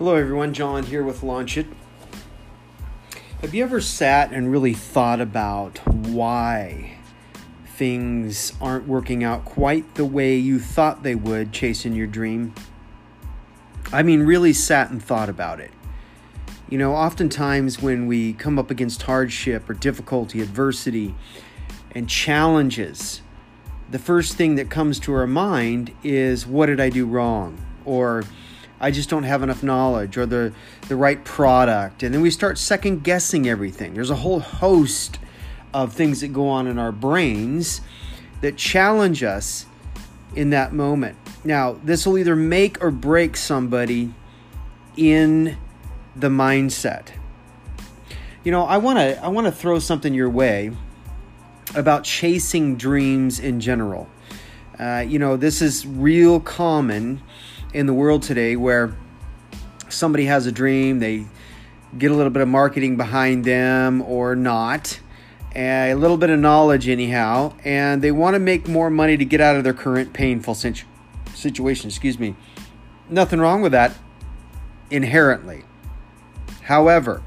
Hello, everyone. John here with Launch It. Have you ever sat and really thought about why things aren't working out quite the way you thought they would chasing your dream? I mean, really sat and thought about it. You know, oftentimes when we come up against hardship or difficulty, adversity, and challenges, the first thing that comes to our mind is what did I do wrong? Or I just don't have enough knowledge or the, the right product. And then we start second guessing everything. There's a whole host of things that go on in our brains that challenge us in that moment. Now, this will either make or break somebody in the mindset. You know, I want to I want to throw something your way about chasing dreams in general. Uh, you know, this is real common in the world today where somebody has a dream, they get a little bit of marketing behind them or not, eh, a little bit of knowledge, anyhow, and they want to make more money to get out of their current painful situation. Excuse me. Nothing wrong with that inherently. However,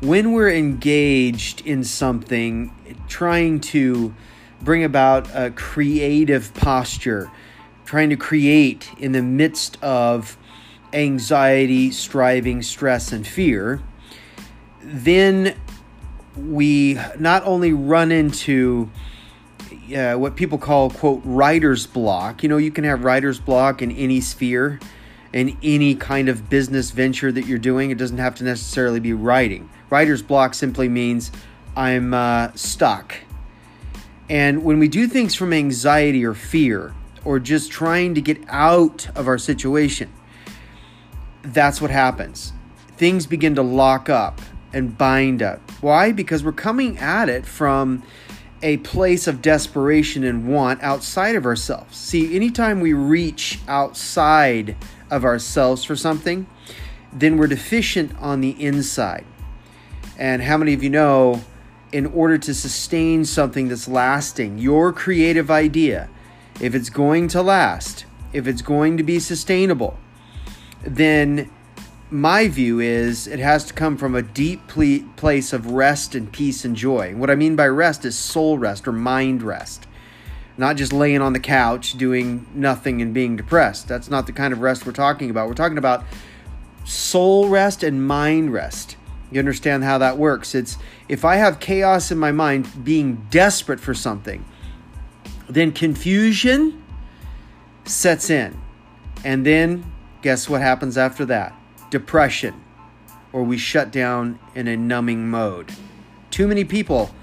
when we're engaged in something, trying to bring about a creative posture, trying to create in the midst of anxiety, striving, stress, and fear, then we not only run into uh, what people call, quote, writer's block. You know, you can have writer's block in any sphere, in any kind of business venture that you're doing. It doesn't have to necessarily be writing. Writer's block simply means I'm uh, stuck. And when we do things from anxiety or fear, or just trying to get out of our situation, that's what happens. Things begin to lock up and bind up. Why? Because we're coming at it from a place of desperation and want outside of ourselves. See, anytime we reach outside of ourselves for something, then we're deficient on the inside. And how many of you know, in order to sustain something that's lasting, your creative idea, if it's going to last, if it's going to be sustainable, then my view is it has to come from a deep ple- place of rest and peace and joy. What I mean by rest is soul rest or mind rest, not just laying on the couch doing nothing and being depressed. That's not the kind of rest we're talking about. We're talking about soul rest and mind rest. You understand how that works? It's if I have chaos in my mind, being desperate for something, then confusion sets in. And then guess what happens after that? Depression, or we shut down in a numbing mode. Too many people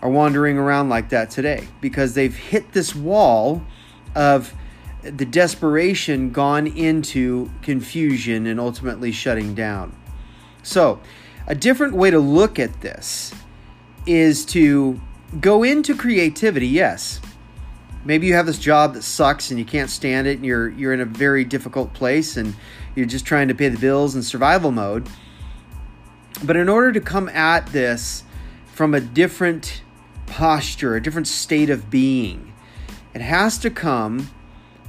are wandering around like that today because they've hit this wall of the desperation gone into confusion and ultimately shutting down. So, a different way to look at this is to go into creativity, yes, maybe you have this job that sucks and you can't stand it and you're you're in a very difficult place and you're just trying to pay the bills in survival mode. But in order to come at this from a different posture a different state of being it has to come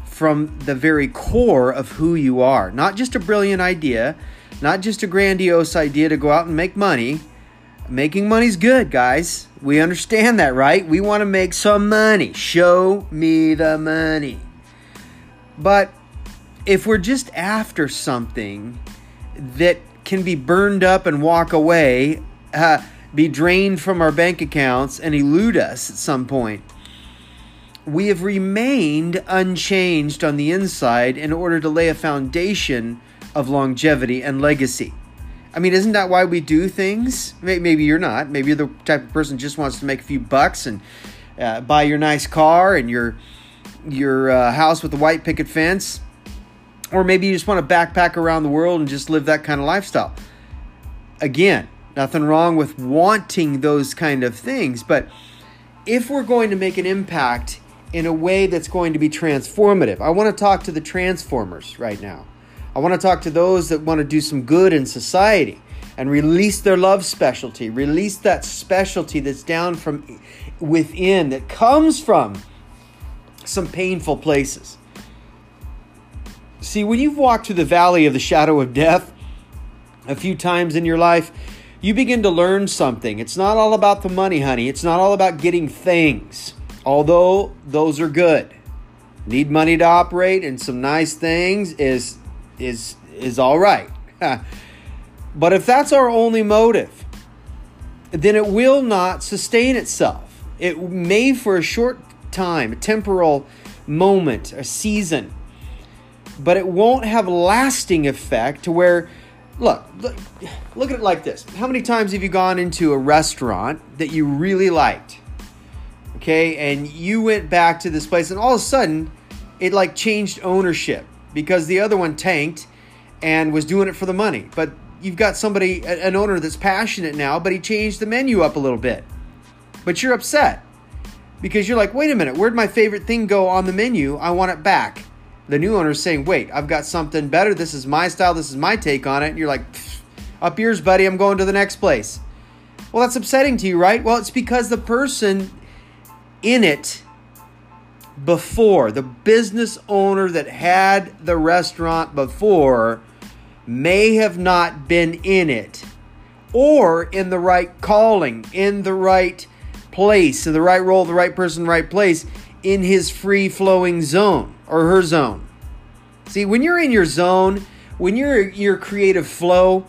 from the very core of who you are. Not just a brilliant idea not just a grandiose idea to go out and make money Making money's good, guys. We understand that, right? We want to make some money. Show me the money. But if we're just after something that can be burned up and walk away, uh, be drained from our bank accounts, and elude us at some point, we have remained unchanged on the inside in order to lay a foundation of longevity and legacy. I mean, isn't that why we do things? Maybe you're not. Maybe you're the type of person just wants to make a few bucks and uh, buy your nice car and your your uh, house with the white picket fence, or maybe you just want to backpack around the world and just live that kind of lifestyle. Again, nothing wrong with wanting those kind of things, but if we're going to make an impact in a way that's going to be transformative, I want to talk to the transformers right now. I want to talk to those that want to do some good in society and release their love specialty, release that specialty that's down from within, that comes from some painful places. See, when you've walked through the valley of the shadow of death a few times in your life, you begin to learn something. It's not all about the money, honey. It's not all about getting things, although those are good. Need money to operate and some nice things is is is all right. but if that's our only motive, then it will not sustain itself. It may for a short time, a temporal moment, a season, but it won't have lasting effect to where look, look look at it like this how many times have you gone into a restaurant that you really liked okay and you went back to this place and all of a sudden it like changed ownership because the other one tanked and was doing it for the money but you've got somebody an owner that's passionate now but he changed the menu up a little bit but you're upset because you're like wait a minute where'd my favorite thing go on the menu i want it back the new owner's saying, wait, I've got something better. This is my style. This is my take on it. And you're like, up yours, buddy. I'm going to the next place. Well, that's upsetting to you, right? Well, it's because the person in it before, the business owner that had the restaurant before, may have not been in it or in the right calling, in the right place, in the right role, the right person, the right place, in his free flowing zone or her zone. See, when you're in your zone, when you're your creative flow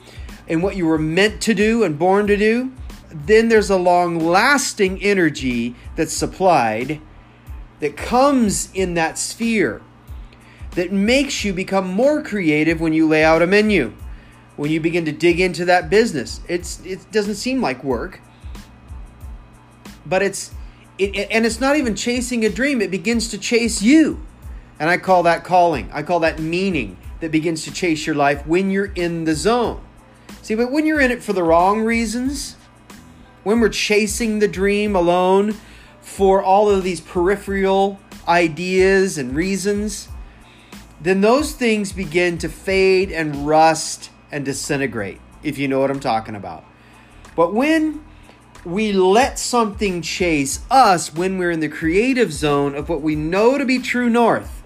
and what you were meant to do and born to do, then there's a long lasting energy that's supplied that comes in that sphere that makes you become more creative when you lay out a menu. When you begin to dig into that business, it's it doesn't seem like work, but it's it, and it's not even chasing a dream; it begins to chase you. And I call that calling. I call that meaning that begins to chase your life when you're in the zone. See, but when you're in it for the wrong reasons, when we're chasing the dream alone for all of these peripheral ideas and reasons, then those things begin to fade and rust and disintegrate, if you know what I'm talking about. But when we let something chase us when we're in the creative zone of what we know to be true north,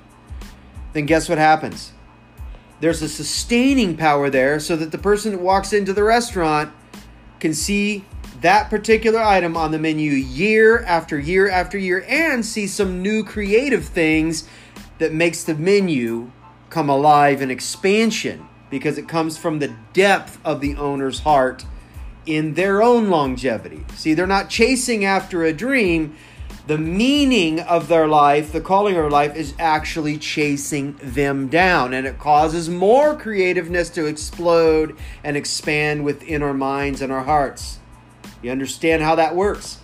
then guess what happens? There's a sustaining power there so that the person that walks into the restaurant can see that particular item on the menu year after year after year and see some new creative things that makes the menu come alive in expansion because it comes from the depth of the owner's heart in their own longevity. See, they're not chasing after a dream, the meaning of their life, the calling of their life, is actually chasing them down. And it causes more creativeness to explode and expand within our minds and our hearts. You understand how that works?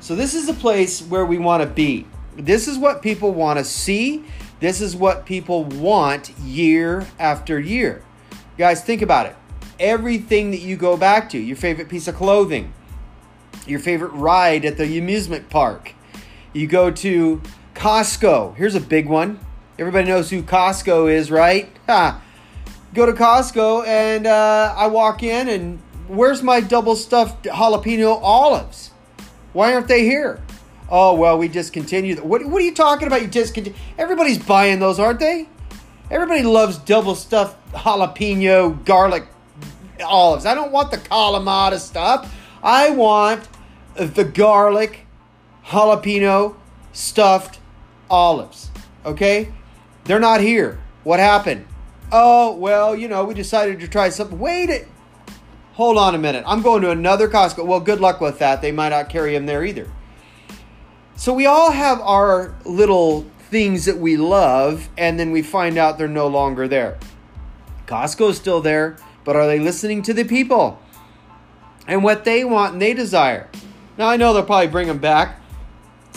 So, this is a place where we want to be. This is what people want to see. This is what people want year after year. Guys, think about it. Everything that you go back to, your favorite piece of clothing, your favorite ride at the amusement park, you go to Costco. Here's a big one. Everybody knows who Costco is, right? Ha. Go to Costco and uh, I walk in and where's my double stuffed jalapeno olives? Why aren't they here? Oh well, we discontinued. What What are you talking about? You discontinued. Everybody's buying those, aren't they? Everybody loves double stuffed jalapeno garlic olives. I don't want the Kalamata stuff. I want the garlic jalapeno stuffed olives. Okay? They're not here. What happened? Oh, well, you know, we decided to try something. Wait it. Hold on a minute. I'm going to another Costco. Well, good luck with that. They might not carry them there either. So we all have our little things that we love, and then we find out they're no longer there. Costco's still there, but are they listening to the people and what they want and they desire? Now, I know they'll probably bring them back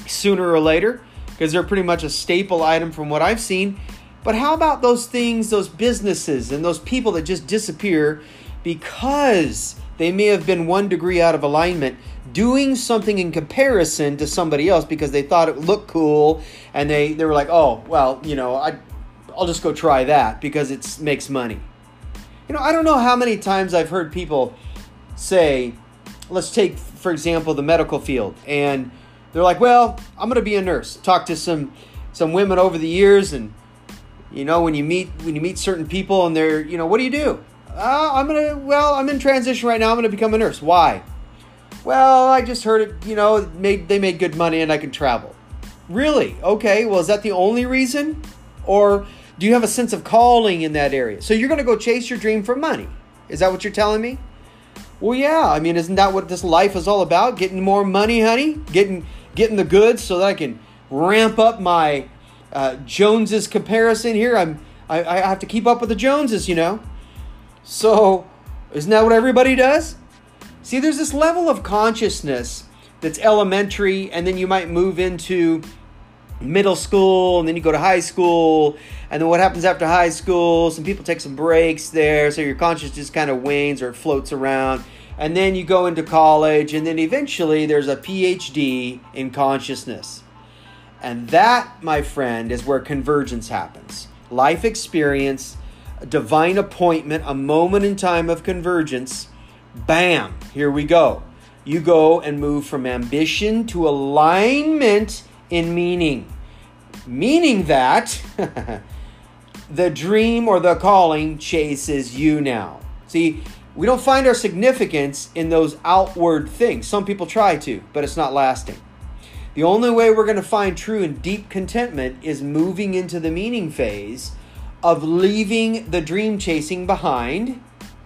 sooner or later because they're pretty much a staple item from what I've seen. But how about those things, those businesses, and those people that just disappear because they may have been one degree out of alignment doing something in comparison to somebody else because they thought it looked cool and they, they were like, oh, well, you know, I, I'll just go try that because it makes money. You know, I don't know how many times I've heard people say, let's take, for example, the medical field and they're like, well, I'm going to be a nurse. Talk to some some women over the years, and You know, when you meet when you meet certain people and they're, you know, what do you do? Uh, I'm gonna. Well, I'm in transition right now. I'm gonna become a nurse. Why? Well, I just heard it. You know, made they made good money and I can travel. Really? Okay. Well, is that the only reason, or do you have a sense of calling in that area? So you're gonna go chase your dream for money? Is that what you're telling me? Well, yeah. I mean, isn't that what this life is all about? Getting more money, honey. Getting getting the goods so that I can ramp up my uh, Joneses comparison here. I'm I, I have to keep up with the Joneses, you know. So, isn't that what everybody does? See, there's this level of consciousness that's elementary, and then you might move into middle school, and then you go to high school, and then what happens after high school? Some people take some breaks there, so your consciousness kind of wanes or it floats around. And then you go into college, and then eventually there's a PhD in consciousness. And that, my friend, is where convergence happens. Life experience divine appointment, a moment in time of convergence. Bam, here we go. You go and move from ambition to alignment in meaning. Meaning that the dream or the calling chases you now. See, we don't find our significance in those outward things. Some people try to, but it's not lasting. The only way we're going to find true and deep contentment is moving into the meaning phase of leaving the dream chasing behind,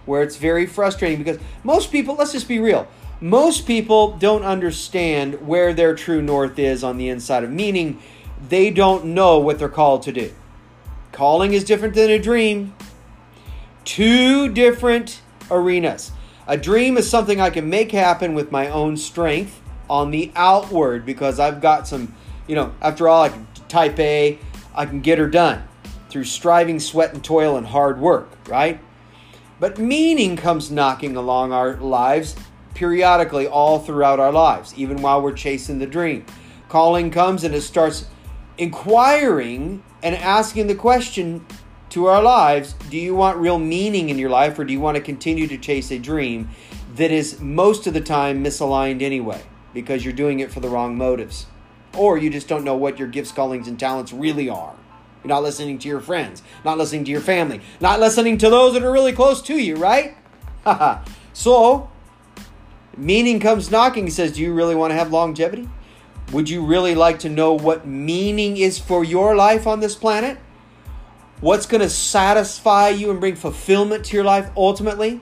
where it's very frustrating because most people, let's just be real, most people don't understand where their true north is on the inside of meaning they don't know what they're called to do. Calling is different than a dream. Two different arenas. A dream is something I can make happen with my own strength on the outward because I've got some, you know, after all, I can type A, I can get her done through striving, sweat, and toil and hard work, right? But meaning comes knocking along our lives periodically all throughout our lives, even while we're chasing the dream. Calling comes and it starts inquiring and asking the question to our lives do you want real meaning in your life or do you want to continue to chase a dream that is most of the time misaligned anyway because you're doing it for the wrong motives? Or you just don't know what your gifts, callings, and talents really are. You're not listening to your friends, not listening to your family, not listening to those that are really close to you, right? so, meaning comes knocking. He says, Do you really want to have longevity? Would you really like to know what meaning is for your life on this planet? What's going to satisfy you and bring fulfillment to your life ultimately?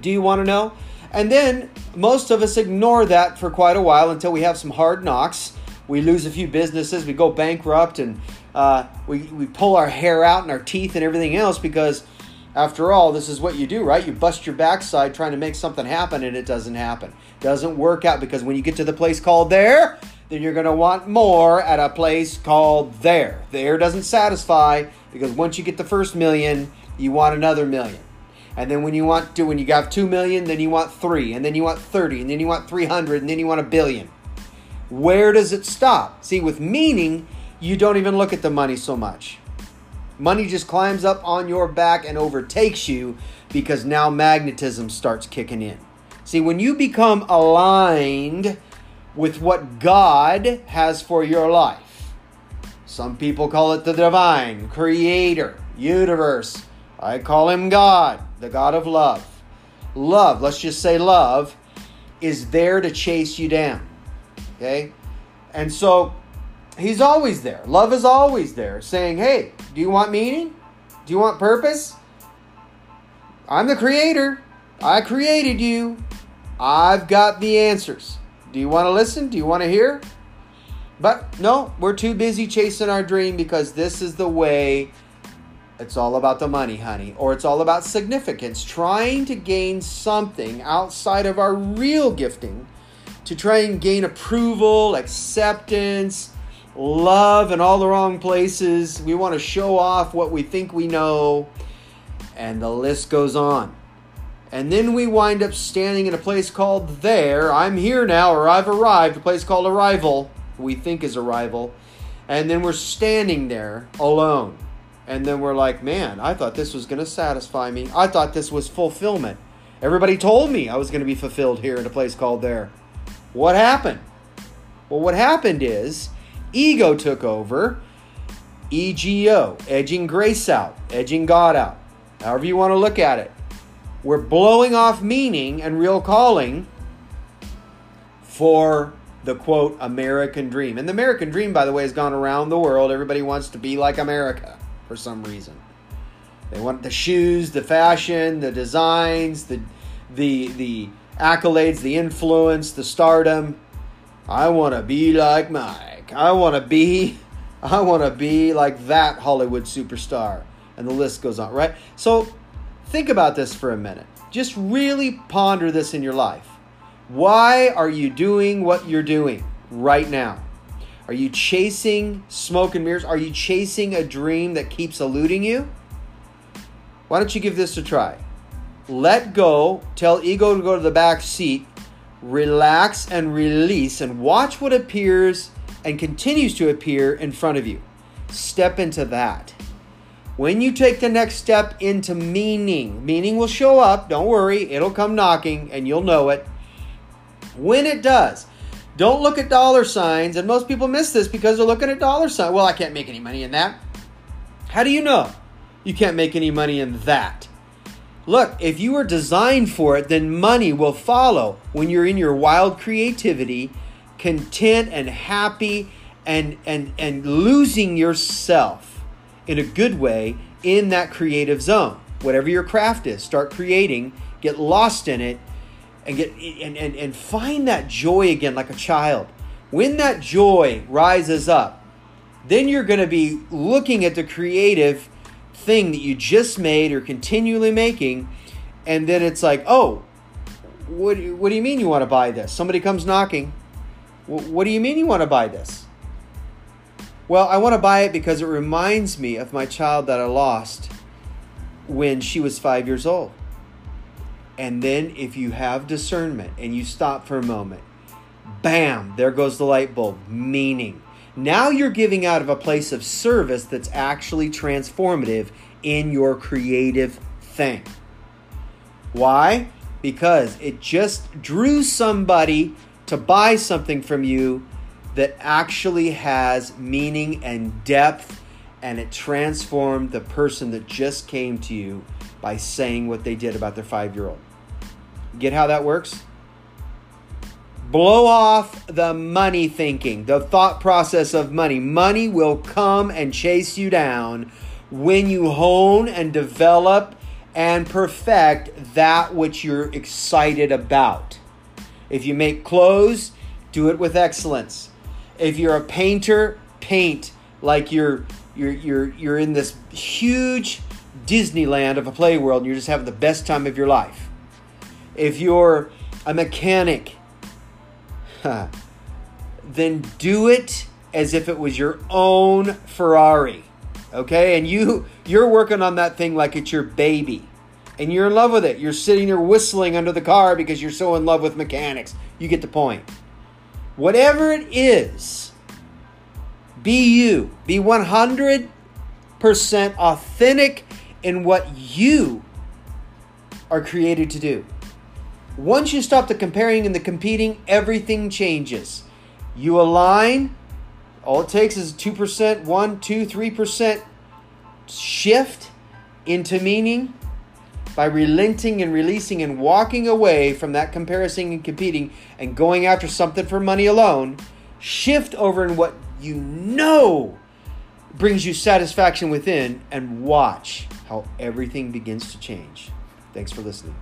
Do you want to know? And then most of us ignore that for quite a while until we have some hard knocks. We lose a few businesses, we go bankrupt, and uh, we, we pull our hair out and our teeth and everything else because, after all, this is what you do, right? You bust your backside trying to make something happen and it doesn't happen. Doesn't work out because when you get to the place called there, then you're going to want more at a place called there. There doesn't satisfy because once you get the first million, you want another million. And then when you want to, when you got 2 million, then you want 3, and then you want 30, and then you want 300, and then you want a billion. Where does it stop? See, with meaning, you don't even look at the money so much. Money just climbs up on your back and overtakes you because now magnetism starts kicking in. See, when you become aligned with what God has for your life, some people call it the divine, creator, universe. I call him God, the God of love. Love, let's just say love, is there to chase you down. Okay? And so He's always there. Love is always there, saying, Hey, do you want meaning? Do you want purpose? I'm the creator. I created you. I've got the answers. Do you want to listen? Do you want to hear? But no, we're too busy chasing our dream because this is the way it's all about the money, honey, or it's all about significance, trying to gain something outside of our real gifting to try and gain approval, acceptance, love in all the wrong places. We want to show off what we think we know, and the list goes on. And then we wind up standing in a place called there. I'm here now, or I've arrived, a place called arrival, we think is arrival. And then we're standing there alone. And then we're like, man, I thought this was going to satisfy me. I thought this was fulfillment. Everybody told me I was going to be fulfilled here in a place called there. What happened? Well, what happened is ego took over EGO, edging grace out, edging God out, however you want to look at it. We're blowing off meaning and real calling for the quote American dream. And the American dream, by the way, has gone around the world. Everybody wants to be like America for some reason. They want the shoes, the fashion, the designs, the the the accolades, the influence, the stardom. I want to be like Mike. I want to be I want to be like that Hollywood superstar. And the list goes on, right? So think about this for a minute. Just really ponder this in your life. Why are you doing what you're doing right now? Are you chasing smoke and mirrors? Are you chasing a dream that keeps eluding you? Why don't you give this a try? Let go, tell ego to go to the back seat, relax and release, and watch what appears and continues to appear in front of you. Step into that. When you take the next step into meaning, meaning will show up, don't worry, it'll come knocking and you'll know it when it does. Don't look at dollar signs, and most people miss this because they're looking at dollar signs. Well, I can't make any money in that. How do you know you can't make any money in that? Look, if you are designed for it, then money will follow when you're in your wild creativity, content and happy and and and losing yourself in a good way in that creative zone. Whatever your craft is, start creating, get lost in it and get and, and, and find that joy again like a child. When that joy rises up, then you're going to be looking at the creative thing that you just made or continually making, and then it's like, oh, what, what do you mean you want to buy this? Somebody comes knocking. What do you mean you want to buy this? Well, I want to buy it because it reminds me of my child that I lost when she was five years old. And then if you have discernment and you stop for a moment, bam, there goes the light bulb, meaning. Now you're giving out of a place of service that's actually transformative in your creative thing. Why? Because it just drew somebody to buy something from you that actually has meaning and depth, and it transformed the person that just came to you by saying what they did about their five year old. Get how that works? Blow off the money thinking, the thought process of money. Money will come and chase you down when you hone and develop and perfect that which you're excited about. If you make clothes, do it with excellence. If you're a painter, paint like you're you're you're you're in this huge Disneyland of a play world and you're just having the best time of your life. If you're a mechanic, huh, then do it as if it was your own Ferrari. Okay? And you you're working on that thing like it's your baby. And you're in love with it. You're sitting there whistling under the car because you're so in love with mechanics. You get the point. Whatever it is, be you. Be 100% authentic in what you are created to do. Once you stop the comparing and the competing, everything changes. You align, all it takes is 2%, 1, 2, 3% shift into meaning by relenting and releasing and walking away from that comparison and competing and going after something for money alone. Shift over in what you know brings you satisfaction within and watch how everything begins to change. Thanks for listening.